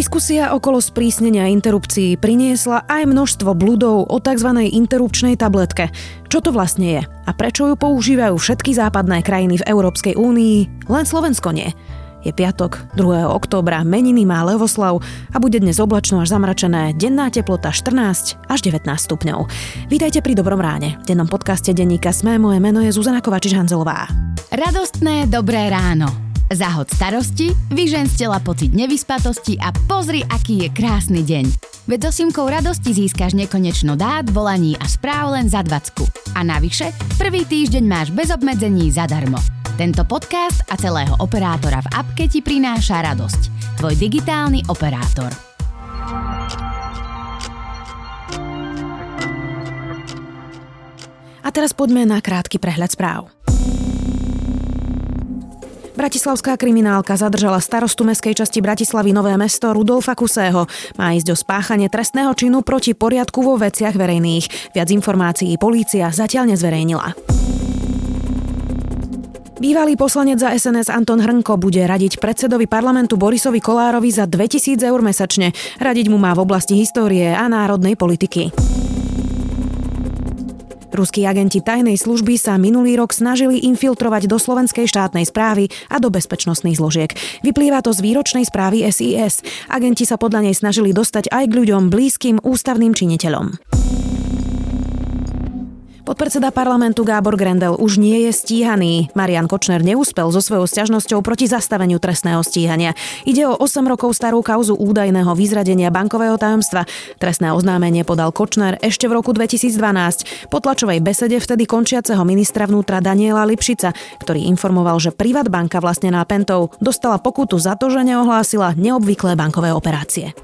Diskusia okolo sprísnenia interrupcií priniesla aj množstvo bludov o tzv. interrupčnej tabletke. Čo to vlastne je a prečo ju používajú všetky západné krajiny v Európskej únii, len Slovensko nie. Je piatok, 2. októbra, meniny má Levoslav a bude dnes oblačno až zamračené, denná teplota 14 až 19 stupňov. Vítajte pri Dobrom ráne. V dennom podcaste denníka Sme, moje meno je Zuzana Kovačiš-Hanzelová. Radostné dobré ráno. Zahod starosti, vyžen z tela pocit nevyspatosti a pozri, aký je krásny deň. Veď so simkou radosti získaš nekonečno dát, volaní a správ len za 20. A navyše, prvý týždeň máš bez obmedzení zadarmo. Tento podcast a celého operátora v apke ti prináša radosť. Tvoj digitálny operátor. A teraz poďme na krátky prehľad správ. Bratislavská kriminálka zadržala starostu meskej časti Bratislavy Nové mesto Rudolfa Kusého. Má ísť o spáchanie trestného činu proti poriadku vo veciach verejných. Viac informácií polícia zatiaľ nezverejnila. Bývalý poslanec za SNS Anton Hrnko bude radiť predsedovi parlamentu Borisovi Kolárovi za 2000 eur mesačne. Radiť mu má v oblasti histórie a národnej politiky. Ruskí agenti tajnej služby sa minulý rok snažili infiltrovať do slovenskej štátnej správy a do bezpečnostných zložiek. Vyplýva to z výročnej správy SIS. Agenti sa podľa nej snažili dostať aj k ľuďom blízkym ústavným činiteľom. Podpredseda parlamentu Gábor Grendel už nie je stíhaný. Marian Kočner neúspel so svojou sťažnosťou proti zastaveniu trestného stíhania. Ide o 8 rokov starú kauzu údajného vyzradenia bankového tajomstva. Trestné oznámenie podal Kočner ešte v roku 2012. Po tlačovej besede vtedy končiaceho ministra vnútra Daniela Lipšica, ktorý informoval, že Privatbanka vlastnená Pentou dostala pokutu za to, že neohlásila neobvyklé bankové operácie.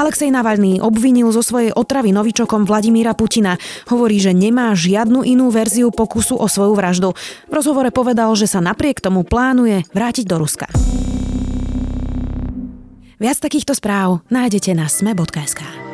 Alexej Navalný obvinil zo svojej otravy novičokom Vladimíra Putina. Hovorí, že nemá žiadnu inú verziu pokusu o svoju vraždu. V rozhovore povedal, že sa napriek tomu plánuje vrátiť do Ruska. Viac takýchto správ nájdete na sme.sk.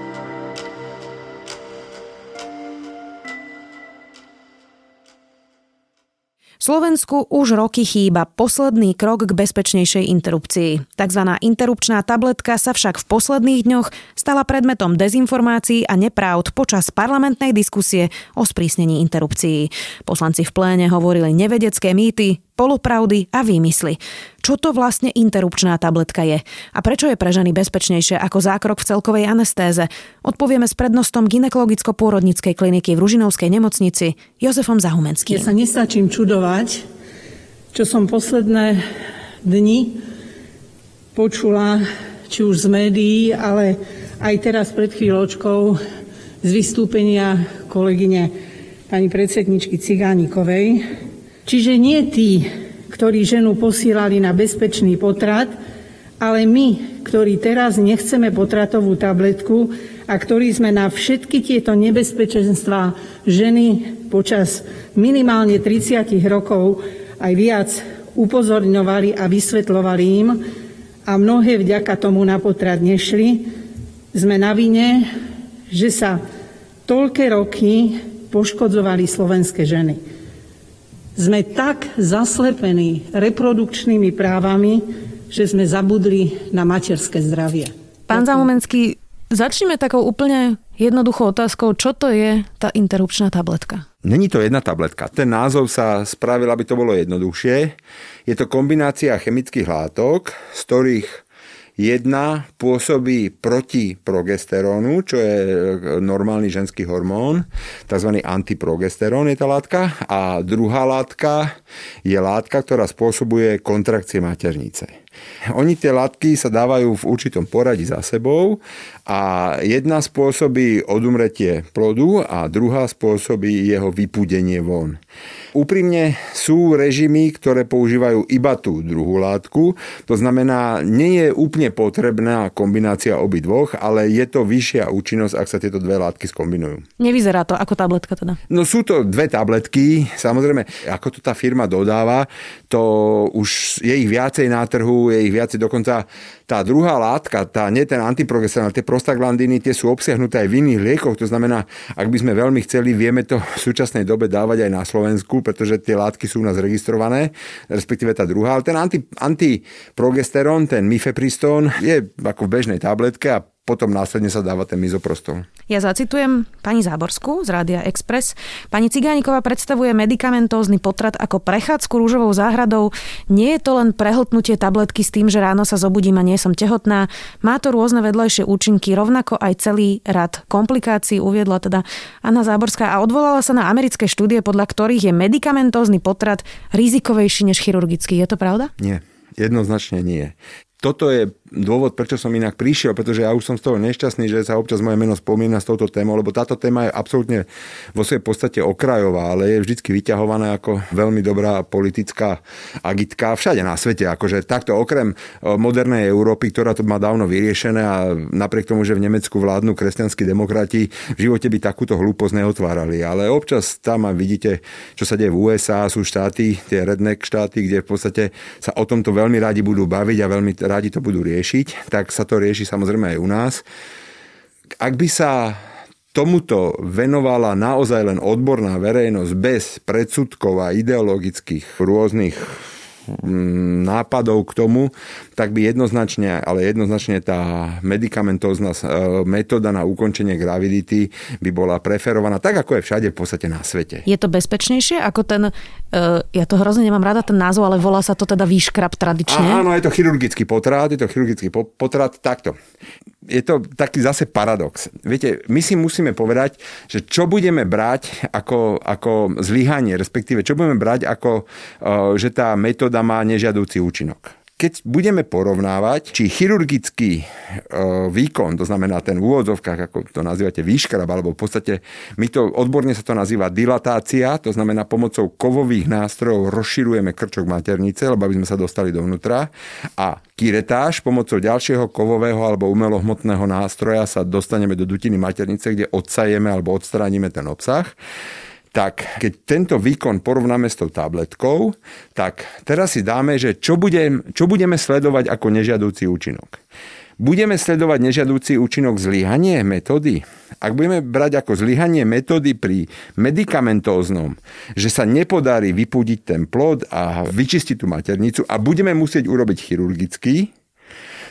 Slovensku už roky chýba posledný krok k bezpečnejšej interrupcii. Takzvaná interrupčná tabletka sa však v posledných dňoch stala predmetom dezinformácií a nepravd počas parlamentnej diskusie o sprísnení interrupcií. Poslanci v pléne hovorili nevedecké mýty, polopravdy a výmysly. Čo to vlastne interrupčná tabletka je a prečo je pre ženy bezpečnejšie ako zákrok v celkovej anestéze? Odpovieme s prednostom ginekologicko-pôrodnickej kliniky v Ružinovskej nemocnici Jozefom Zahumenským. Ja sa nestačím čudovať, čo som posledné dni počula, či už z médií, ale aj teraz pred chvíľočkou z vystúpenia kolegyne pani predsedničky Cigánikovej, Čiže nie tí, ktorí ženu posílali na bezpečný potrat, ale my, ktorí teraz nechceme potratovú tabletku a ktorí sme na všetky tieto nebezpečenstvá ženy počas minimálne 30 rokov aj viac upozorňovali a vysvetľovali im a mnohé vďaka tomu na potrat nešli, sme na vine, že sa toľké roky poškodzovali slovenské ženy. Sme tak zaslepení reprodukčnými právami, že sme zabudli na materské zdravie. Pán Zahumenský, začneme takou úplne jednoduchou otázkou, čo to je tá interrupčná tabletka? Není to jedna tabletka. Ten názov sa spravil, aby to bolo jednoduchšie. Je to kombinácia chemických látok, z ktorých Jedna pôsobí proti progesterónu, čo je normálny ženský hormón, tzv. antiprogesterón je tá látka. A druhá látka je látka, ktorá spôsobuje kontrakcie maternice. Oni tie látky sa dávajú v určitom poradí za sebou a jedna spôsobí odumretie plodu a druhá spôsobí jeho vypudenie von. Úprimne sú režimy, ktoré používajú iba tú druhú látku, to znamená, nie je úplne potrebná kombinácia obidvoch, ale je to vyššia účinnosť, ak sa tieto dve látky skombinujú. Nevyzerá to ako tabletka teda? No sú to dve tabletky, samozrejme, ako to tá firma dodáva, to už je ich viacej na trhu, je ich viacej, dokonca tá druhá látka, tá, nie ten antiprogesteron, tie prostaglandiny, tie sú obsiahnuté aj v iných liekoch, to znamená, ak by sme veľmi chceli, vieme to v súčasnej dobe dávať aj na Slovensku, pretože tie látky sú u nás registrované, respektíve tá druhá, ale ten anti, antiprogesteron, ten mifepristón je ako v bežnej tabletke a potom následne sa dáva ten mizoprostol. Ja zacitujem pani Záborskú z Rádia Express. Pani Cigániková predstavuje medikamentózny potrat ako prechádzku rúžovou záhradou. Nie je to len prehltnutie tabletky s tým, že ráno sa zobudím a nie som tehotná. Má to rôzne vedľajšie účinky, rovnako aj celý rad komplikácií, uviedla teda Anna Záborská a odvolala sa na americké štúdie, podľa ktorých je medikamentózny potrat rizikovejší než chirurgický. Je to pravda? Nie. Jednoznačne nie toto je dôvod, prečo som inak prišiel, pretože ja už som z toho nešťastný, že sa občas moje meno spomína s touto témou, lebo táto téma je absolútne vo svojej podstate okrajová, ale je vždy vyťahovaná ako veľmi dobrá politická agitka všade na svete. Akože takto okrem modernej Európy, ktorá to má dávno vyriešené a napriek tomu, že v Nemecku vládnu kresťanskí demokrati, v živote by takúto hlúposť neotvárali. Ale občas tam vidíte, čo sa deje v USA, sú štáty, tie redneck štáty, kde v podstate sa o tomto veľmi radi budú baviť a veľmi radi to budú riešiť, tak sa to rieši samozrejme aj u nás. Ak by sa tomuto venovala naozaj len odborná verejnosť bez predsudkov a ideologických rôznych nápadov k tomu, tak by jednoznačne, ale jednoznačne tá medicamentózna e, metóda na ukončenie gravidity by bola preferovaná tak, ako je všade v podstate na svete. Je to bezpečnejšie ako ten, e, ja to hrozne nemám rada ten názov, ale volá sa to teda výškrab tradične? Áno, je to chirurgický potrat, je to chirurgický potrat takto je to taký zase paradox. Viete, my si musíme povedať, že čo budeme brať ako, ako zlyhanie, respektíve čo budeme brať ako, uh, že tá metóda má nežiadúci účinok keď budeme porovnávať, či chirurgický e, výkon, to znamená ten v úvodzovkách, ako to nazývate výškrab, alebo v podstate my to, odborne sa to nazýva dilatácia, to znamená pomocou kovových nástrojov rozširujeme krčok maternice, lebo aby sme sa dostali dovnútra. A kiretáž pomocou ďalšieho kovového alebo umelohmotného nástroja sa dostaneme do dutiny maternice, kde odsajeme alebo odstránime ten obsah tak keď tento výkon porovnáme s tou tabletkou, tak teraz si dáme, že čo, budem, čo budeme sledovať ako nežiadúci účinok. Budeme sledovať nežiadúci účinok zlyhanie metódy? Ak budeme brať ako zlyhanie metódy pri medikamentóznom, že sa nepodarí vypúdiť ten plod a vyčistiť tú maternicu a budeme musieť urobiť chirurgicky,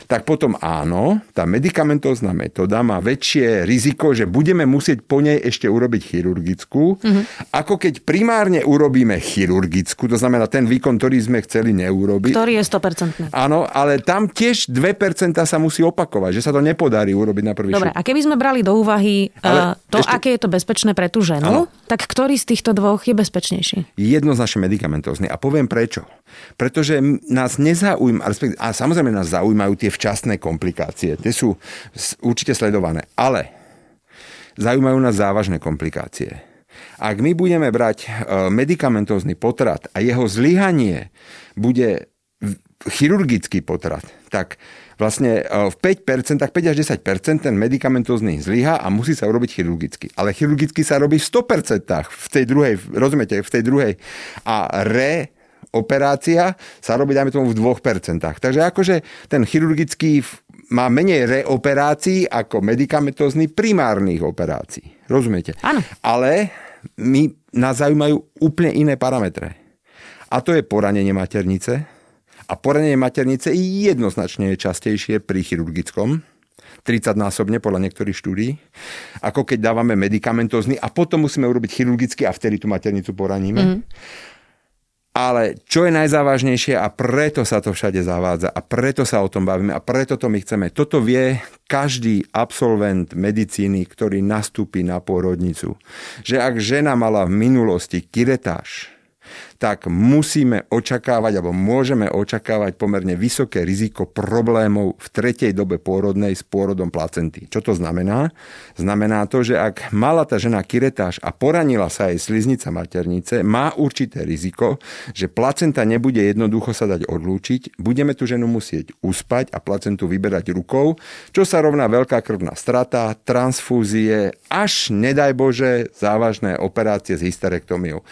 tak potom áno, tá medikamentózna metóda má väčšie riziko, že budeme musieť po nej ešte urobiť chirurgickú, mm-hmm. ako keď primárne urobíme chirurgickú, to znamená ten výkon, ktorý sme chceli neurobiť. Ktorý je 100%. Áno, ale tam tiež 2% sa musí opakovať, že sa to nepodarí urobiť na prvý Dobre, šup. a keby sme brali do úvahy ale to, ešte... aké je to bezpečné pre tú ženu, áno. tak ktorý z týchto dvoch je bezpečnejší? Jednoznačne medikamentózny. A poviem prečo. Pretože nás nezaujíma, a samozrejme nás zaujímajú tie včasné komplikácie. Tie sú určite sledované. Ale zaujímajú nás závažné komplikácie. Ak my budeme brať e, medikamentózny potrat a jeho zlyhanie bude chirurgický potrat, tak vlastne e, v 5%, 5 až 10% ten medikamentózny zlyha a musí sa urobiť chirurgicky. Ale chirurgicky sa robí v 100% v tej druhej, rozumiete, v tej druhej. A re operácia sa robí, dajme tomu, v 2%. Takže akože ten chirurgický má menej reoperácií ako medikamentózny primárnych operácií. Rozumiete? Áno. Ale my, nás zaujímajú úplne iné parametre. A to je poranenie maternice. A poranenie maternice jednoznačne je častejšie pri chirurgickom, 30-násobne podľa niektorých štúdí, ako keď dávame medikamentózny a potom musíme urobiť chirurgicky a vtedy tú maternicu poraníme. Mm. Ale čo je najzávažnejšie a preto sa to všade zavádza a preto sa o tom bavíme a preto to my chceme. Toto vie každý absolvent medicíny, ktorý nastúpi na pôrodnicu. Že ak žena mala v minulosti kiretáž, tak musíme očakávať alebo môžeme očakávať pomerne vysoké riziko problémov v tretej dobe pôrodnej s pôrodom placenty. Čo to znamená? Znamená to, že ak mala tá žena kiretáž a poranila sa jej sliznica maternice, má určité riziko, že placenta nebude jednoducho sa dať odlúčiť, budeme tú ženu musieť uspať a placentu vyberať rukou, čo sa rovná veľká krvná strata, transfúzie, až nedaj Bože závažné operácie s hysterektomiou.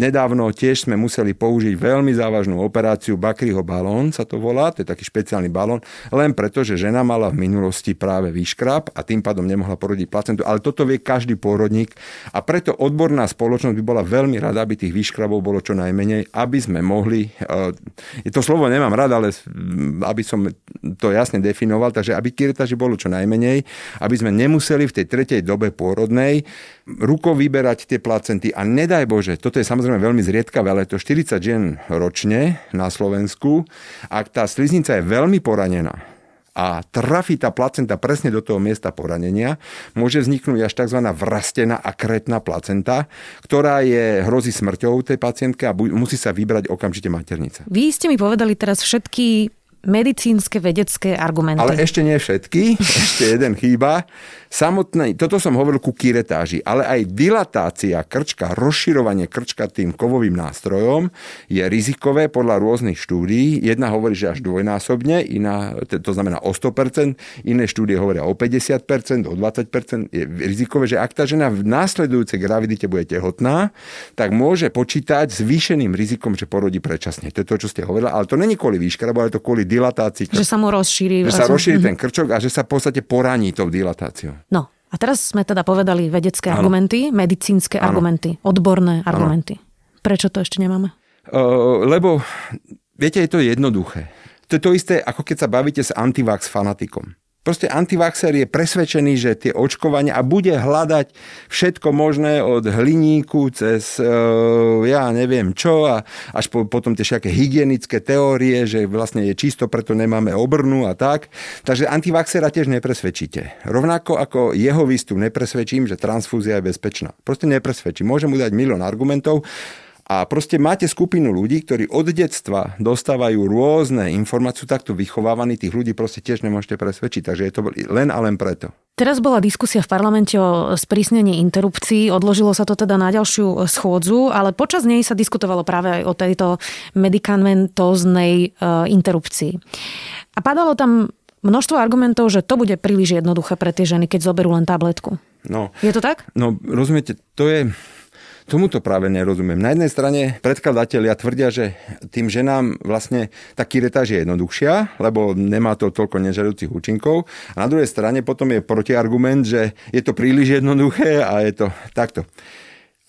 Nedávno tiež sme museli použiť veľmi závažnú operáciu Bakryho balón, sa to volá, to je taký špeciálny balón, len preto, že žena mala v minulosti práve výškrab a tým pádom nemohla porodiť placentu. Ale toto vie každý pôrodník a preto odborná spoločnosť by bola veľmi rada, aby tých výškrabov bolo čo najmenej, aby sme mohli, e, to slovo nemám rada, ale aby som to jasne definoval, takže aby kiretaži bolo čo najmenej, aby sme nemuseli v tej tretej dobe pôrodnej rukou vyberať tie placenty a nedaj Bože, toto je samozrejme veľmi zriedkavé, ale to 40 žien ročne na Slovensku, ak tá sliznica je veľmi poranená, a trafí tá placenta presne do toho miesta poranenia, môže vzniknúť až tzv. vrastená akretná placenta, ktorá je hrozí smrťou tej pacientke a musí sa vybrať okamžite maternica. Vy ste mi povedali teraz všetky medicínske vedecké argumenty. Ale ešte nie všetky, ešte jeden chýba. Samotné, toto som hovoril ku kiretáži, ale aj dilatácia krčka, rozširovanie krčka tým kovovým nástrojom je rizikové podľa rôznych štúdií. Jedna hovorí, že až dvojnásobne, iná, to znamená o 100%, iné štúdie hovoria o 50%, o 20%. Je rizikové, že ak tá žena v následujúcej gravidite bude tehotná, tak môže počítať s zvýšeným rizikom, že porodí predčasne. To je to, čo ste hovorili, ale to není kvôli výškrabu, ale to kvôli dilatácii. Že sa mu rozšíri. Že sa rozšíri ten krčok a že sa v podstate poraní tou dilatáciou. No, a teraz sme teda povedali vedecké ano. argumenty, medicínske ano. argumenty, odborné argumenty. Ano. Prečo to ešte nemáme? Uh, lebo, viete, je to jednoduché. To je to isté, ako keď sa bavíte s antivax fanatikom. Proste antivaxer je presvedčený, že tie očkovania a bude hľadať všetko možné od hliníku cez e, ja neviem čo a až po, potom tie všetké hygienické teórie, že vlastne je čisto, preto nemáme obrnu a tak. Takže antivaxera tiež nepresvedčíte. Rovnako ako jeho výstup nepresvedčím, že transfúzia je bezpečná. Proste nepresvedčím. Môžem mu dať milión argumentov, a proste máte skupinu ľudí, ktorí od detstva dostávajú rôzne informácie, takto vychovávaní, tých ľudí proste tiež nemôžete presvedčiť. Takže je to len a len preto. Teraz bola diskusia v parlamente o sprísnení interrupcií, odložilo sa to teda na ďalšiu schôdzu, ale počas nej sa diskutovalo práve aj o tejto medikamentóznej e, interrupcii. A padalo tam množstvo argumentov, že to bude príliš jednoduché pre tie ženy, keď zoberú len tabletku. No, je to tak? No, rozumiete, to je Tomuto práve nerozumiem. Na jednej strane predkladatelia tvrdia, že tým ženám vlastne tá kiretáž je jednoduchšia, lebo nemá to toľko nežadúcich účinkov. A na druhej strane potom je protiargument, že je to príliš jednoduché a je to takto.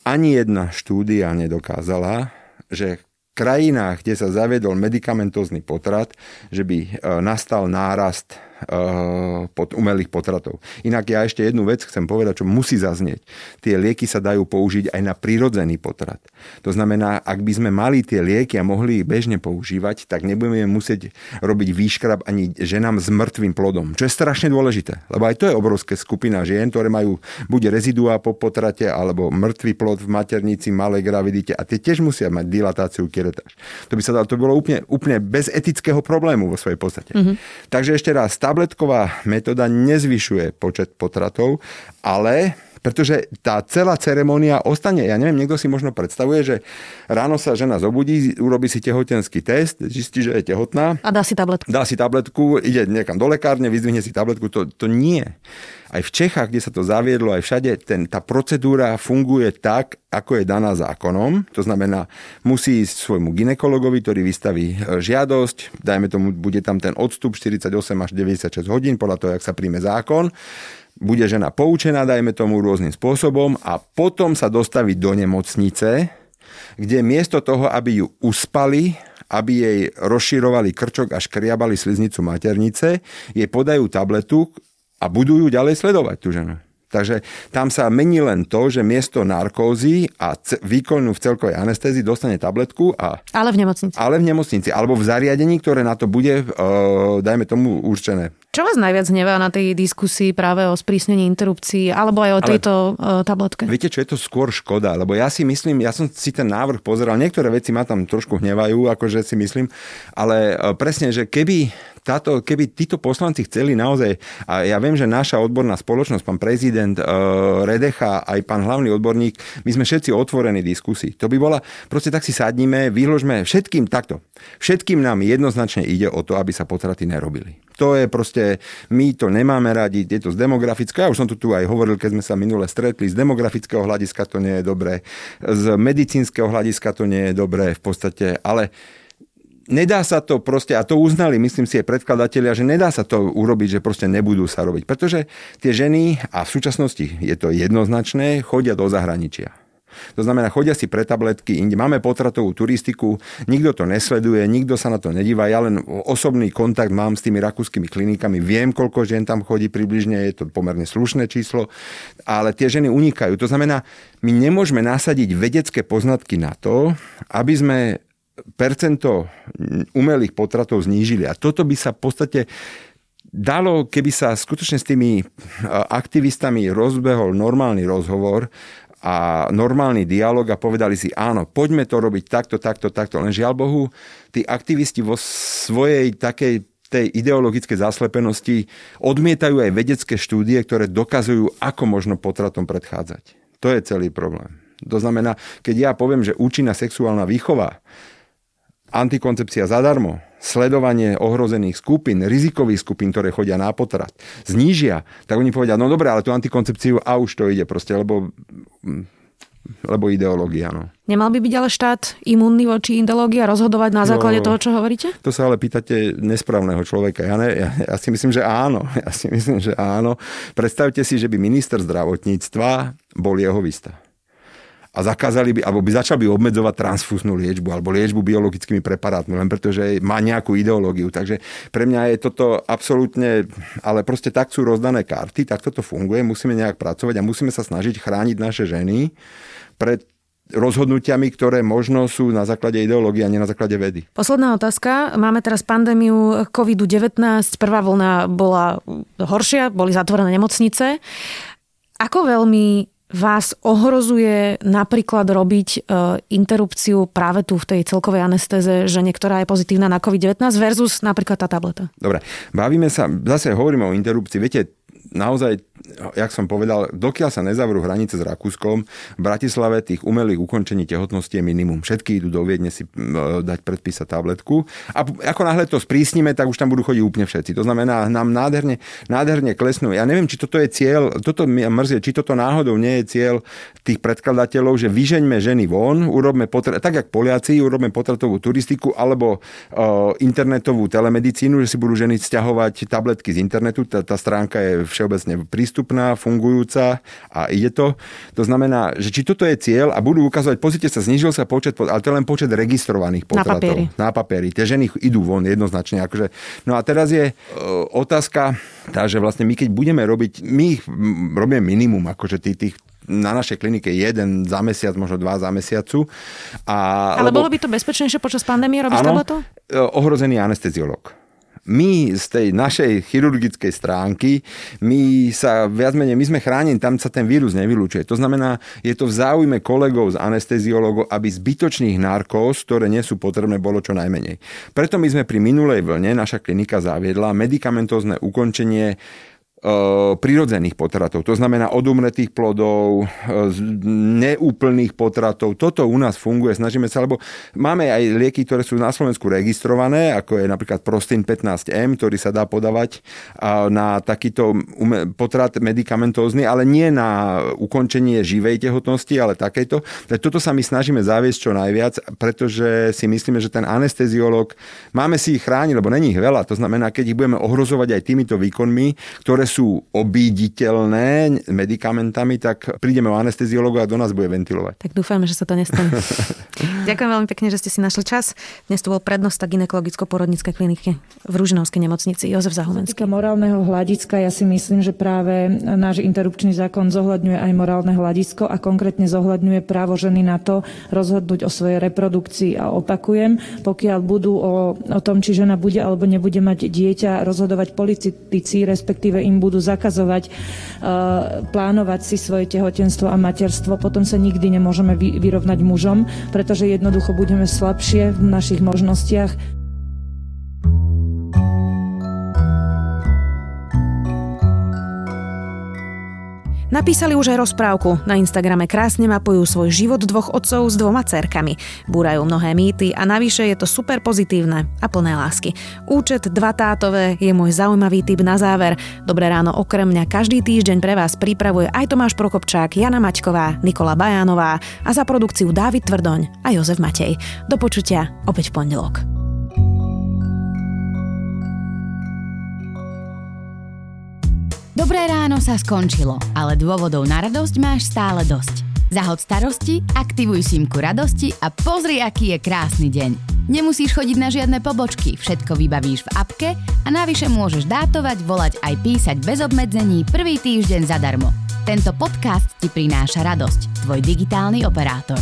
Ani jedna štúdia nedokázala, že krajinách, kde sa zaviedol medikamentózny potrat, že by e, nastal nárast pod umelých potratov. Inak ja ešte jednu vec chcem povedať, čo musí zaznieť. Tie lieky sa dajú použiť aj na prírodzený potrat. To znamená, ak by sme mali tie lieky a mohli ich bežne používať, tak nebudeme musieť robiť výškrab ani ženám s mŕtvým plodom, čo je strašne dôležité. Lebo aj to je obrovská skupina žien, ktoré majú buď rezidua po potrate, alebo mŕtvý plod v maternici, malej gravidite a tie tiež musia mať dilatáciu kiretáž. To by sa dalo, to bolo úplne, úplne bez etického problému vo svojej podstate. Mm-hmm. Takže ešte raz, tabletková metóda nezvyšuje počet potratov, ale pretože tá celá ceremonia ostane. Ja neviem, niekto si možno predstavuje, že ráno sa žena zobudí, urobí si tehotenský test, zistí, že je tehotná. A dá si tabletku. Dá si tabletku, ide niekam do lekárne, vyzvihne si tabletku. To, to nie. Aj v Čechách, kde sa to zaviedlo, aj všade, ten, tá procedúra funguje tak, ako je daná zákonom. To znamená, musí ísť svojmu ginekologovi, ktorý vystaví e, žiadosť, dajme tomu, bude tam ten odstup 48 až 96 hodín, podľa toho, jak sa príjme zákon bude žena poučená, dajme tomu rôznym spôsobom a potom sa dostaví do nemocnice, kde miesto toho, aby ju uspali, aby jej rozširovali krčok a škriabali sliznicu maternice, jej podajú tabletu a budú ju ďalej sledovať tú ženu. Takže tam sa mení len to, že miesto narkózy a c- výkonu v celkovej anestézii dostane tabletku. A, ale v nemocnici. Ale v nemocnici. Alebo v zariadení, ktoré na to bude, uh, dajme tomu, určené. Čo vás najviac hnevá na tej diskusii práve o sprísnení interrupcií alebo aj o ale, tejto uh, tabletke? Viete, čo je to skôr škoda, lebo ja si myslím, ja som si ten návrh pozeral, niektoré veci ma tam trošku hnevajú, akože si myslím, ale uh, presne, že keby táto, keby títo poslanci chceli naozaj, a ja viem, že naša odborná spoločnosť, pán prezident uh, Redecha, aj pán hlavný odborník, my sme všetci otvorení diskusii. To by bola, proste tak si sadníme, vyložme všetkým takto. Všetkým nám jednoznačne ide o to, aby sa potraty nerobili. To je proste, my to nemáme radi, je to z demografického, ja už som tu, tu aj hovoril, keď sme sa minule stretli, z demografického hľadiska to nie je dobré, z medicínskeho hľadiska to nie je dobré v podstate, ale nedá sa to proste, a to uznali, myslím si, aj predkladatelia, že nedá sa to urobiť, že proste nebudú sa robiť. Pretože tie ženy, a v súčasnosti je to jednoznačné, chodia do zahraničia. To znamená, chodia si pre tabletky inde. Máme potratovú turistiku, nikto to nesleduje, nikto sa na to nedíva. Ja len osobný kontakt mám s tými rakúskymi klinikami, viem, koľko žien tam chodí približne, je to pomerne slušné číslo, ale tie ženy unikajú. To znamená, my nemôžeme nasadiť vedecké poznatky na to, aby sme percento umelých potratov znížili. A toto by sa v podstate dalo, keby sa skutočne s tými aktivistami rozbehol normálny rozhovor a normálny dialog a povedali si, áno, poďme to robiť takto, takto, takto. Len žiaľ Bohu, tí aktivisti vo svojej takej tej ideologickej zaslepenosti odmietajú aj vedecké štúdie, ktoré dokazujú, ako možno potratom predchádzať. To je celý problém. To znamená, keď ja poviem, že účinná sexuálna výchova antikoncepcia zadarmo, sledovanie ohrozených skupín, rizikových skupín, ktoré chodia na potrat, znížia, tak oni povedia, no dobre, ale tú antikoncepciu a už to ide proste, lebo lebo ideológia. No. Nemal by byť ale štát imúnny voči ideológii a rozhodovať na základe no, toho, čo hovoríte? To sa ale pýtate nesprávneho človeka. Ja, ne, ja, ja si myslím, že áno. Ja si myslím, že áno. Predstavte si, že by minister zdravotníctva bol jeho vista a zakázali by, alebo by začali by obmedzovať transfúznú liečbu alebo liečbu biologickými preparátmi, len pretože má nejakú ideológiu. Takže pre mňa je toto absolútne, ale proste tak sú rozdané karty, tak toto funguje, musíme nejak pracovať a musíme sa snažiť chrániť naše ženy pred rozhodnutiami, ktoré možno sú na základe ideológie a nie na základe vedy. Posledná otázka. Máme teraz pandémiu COVID-19. Prvá vlna bola horšia, boli zatvorené nemocnice. Ako veľmi vás ohrozuje napríklad robiť e, interrupciu práve tu v tej celkovej anestéze, že niektorá je pozitívna na COVID-19 versus napríklad tá tableta? Dobre, bavíme sa, zase hovoríme o interrupcii. Viete, naozaj, jak som povedal, dokiaľ sa nezavrú hranice s Rakúskom, v Bratislave tých umelých ukončení tehotnosti je minimum. Všetky idú do Viedne si dať predpísať tabletku. A ako náhle to sprísnime, tak už tam budú chodiť úplne všetci. To znamená, nám nádherne, nádherne klesnú. Ja neviem, či toto je cieľ, toto mi mrzie, či toto náhodou nie je cieľ tých predkladateľov, že vyžeňme ženy von, urobme potrat, tak jak Poliaci, urobme potratovú turistiku alebo uh, internetovú telemedicínu, že si budú ženy stiahovať tabletky z internetu. Tá, tá stránka je všeobecne prístupná, fungujúca a ide to. To znamená, že či toto je cieľ a budú ukazovať, pozrite sa, znižil sa počet, ale to je len počet registrovaných potratov. Na papieri. Na papieri. Tie ženy idú von jednoznačne. Akože. No a teraz je e, otázka tá, že vlastne my keď budeme robiť, my ich robíme minimum, akože tých, tých na našej klinike jeden za mesiac, možno dva za mesiacu. A, Ale lebo, bolo by to bezpečnejšie počas pandémie robiť to? E, ohrozený anesteziolog my z tej našej chirurgickej stránky, my sa viac menej, my sme chránení, tam sa ten vírus nevylučuje. To znamená, je to v záujme kolegov z anesteziológov, aby zbytočných narkóz, ktoré nie sú potrebné, bolo čo najmenej. Preto my sme pri minulej vlne, naša klinika zaviedla medikamentózne ukončenie prirodzených potratov. To znamená od umretých plodov, neúplných potratov. Toto u nás funguje, snažíme sa, lebo máme aj lieky, ktoré sú na Slovensku registrované, ako je napríklad Prostin 15M, ktorý sa dá podávať na takýto potrat medikamentózny, ale nie na ukončenie živej tehotnosti, ale takéto. Toto sa my snažíme zaviesť čo najviac, pretože si myslíme, že ten anesteziolog, máme si ich chrániť, lebo není ich veľa. To znamená, keď ich budeme ohrozovať aj týmito výkonmi, ktoré sú obíditeľné medikamentami, tak prídeme o anesteziologu a do nás bude ventilovať. Tak dúfajme, že sa to nestane. Ďakujem veľmi pekne, že ste si našli čas. Dnes tu bol prednosta ginekologicko-porodníckej kliniky v Ružinovskej nemocnici Jozef Zahumenský. Z morálneho hľadiska ja si myslím, že práve náš interrupčný zákon zohľadňuje aj morálne hľadisko a konkrétne zohľadňuje právo ženy na to rozhodnúť o svojej reprodukcii. A opakujem, pokiaľ budú o, o tom, či žena bude alebo nebude mať dieťa, rozhodovať politici, respektíve im budú zakazovať uh, plánovať si svoje tehotenstvo a materstvo, potom sa nikdy nemôžeme vyrovnať mužom, pretože jednoducho budeme slabšie v našich možnostiach. Napísali už aj rozprávku. Na Instagrame krásne mapujú svoj život dvoch otcov s dvoma cerkami. Búrajú mnohé mýty a navyše je to super pozitívne a plné lásky. Účet dva tátové je môj zaujímavý tip na záver. Dobré ráno okrem mňa každý týždeň pre vás pripravuje aj Tomáš Prokopčák, Jana Maťková, Nikola Bajánová a za produkciu Dávid Tvrdoň a Jozef Matej. Do počutia opäť v pondelok. Dobré ráno sa skončilo, ale dôvodov na radosť máš stále dosť. Zahod starosti, aktivuj símku radosti a pozri, aký je krásny deň. Nemusíš chodiť na žiadne pobočky, všetko vybavíš v apke a navyše môžeš dátovať, volať aj písať bez obmedzení prvý týždeň zadarmo. Tento podcast ti prináša radosť, tvoj digitálny operátor.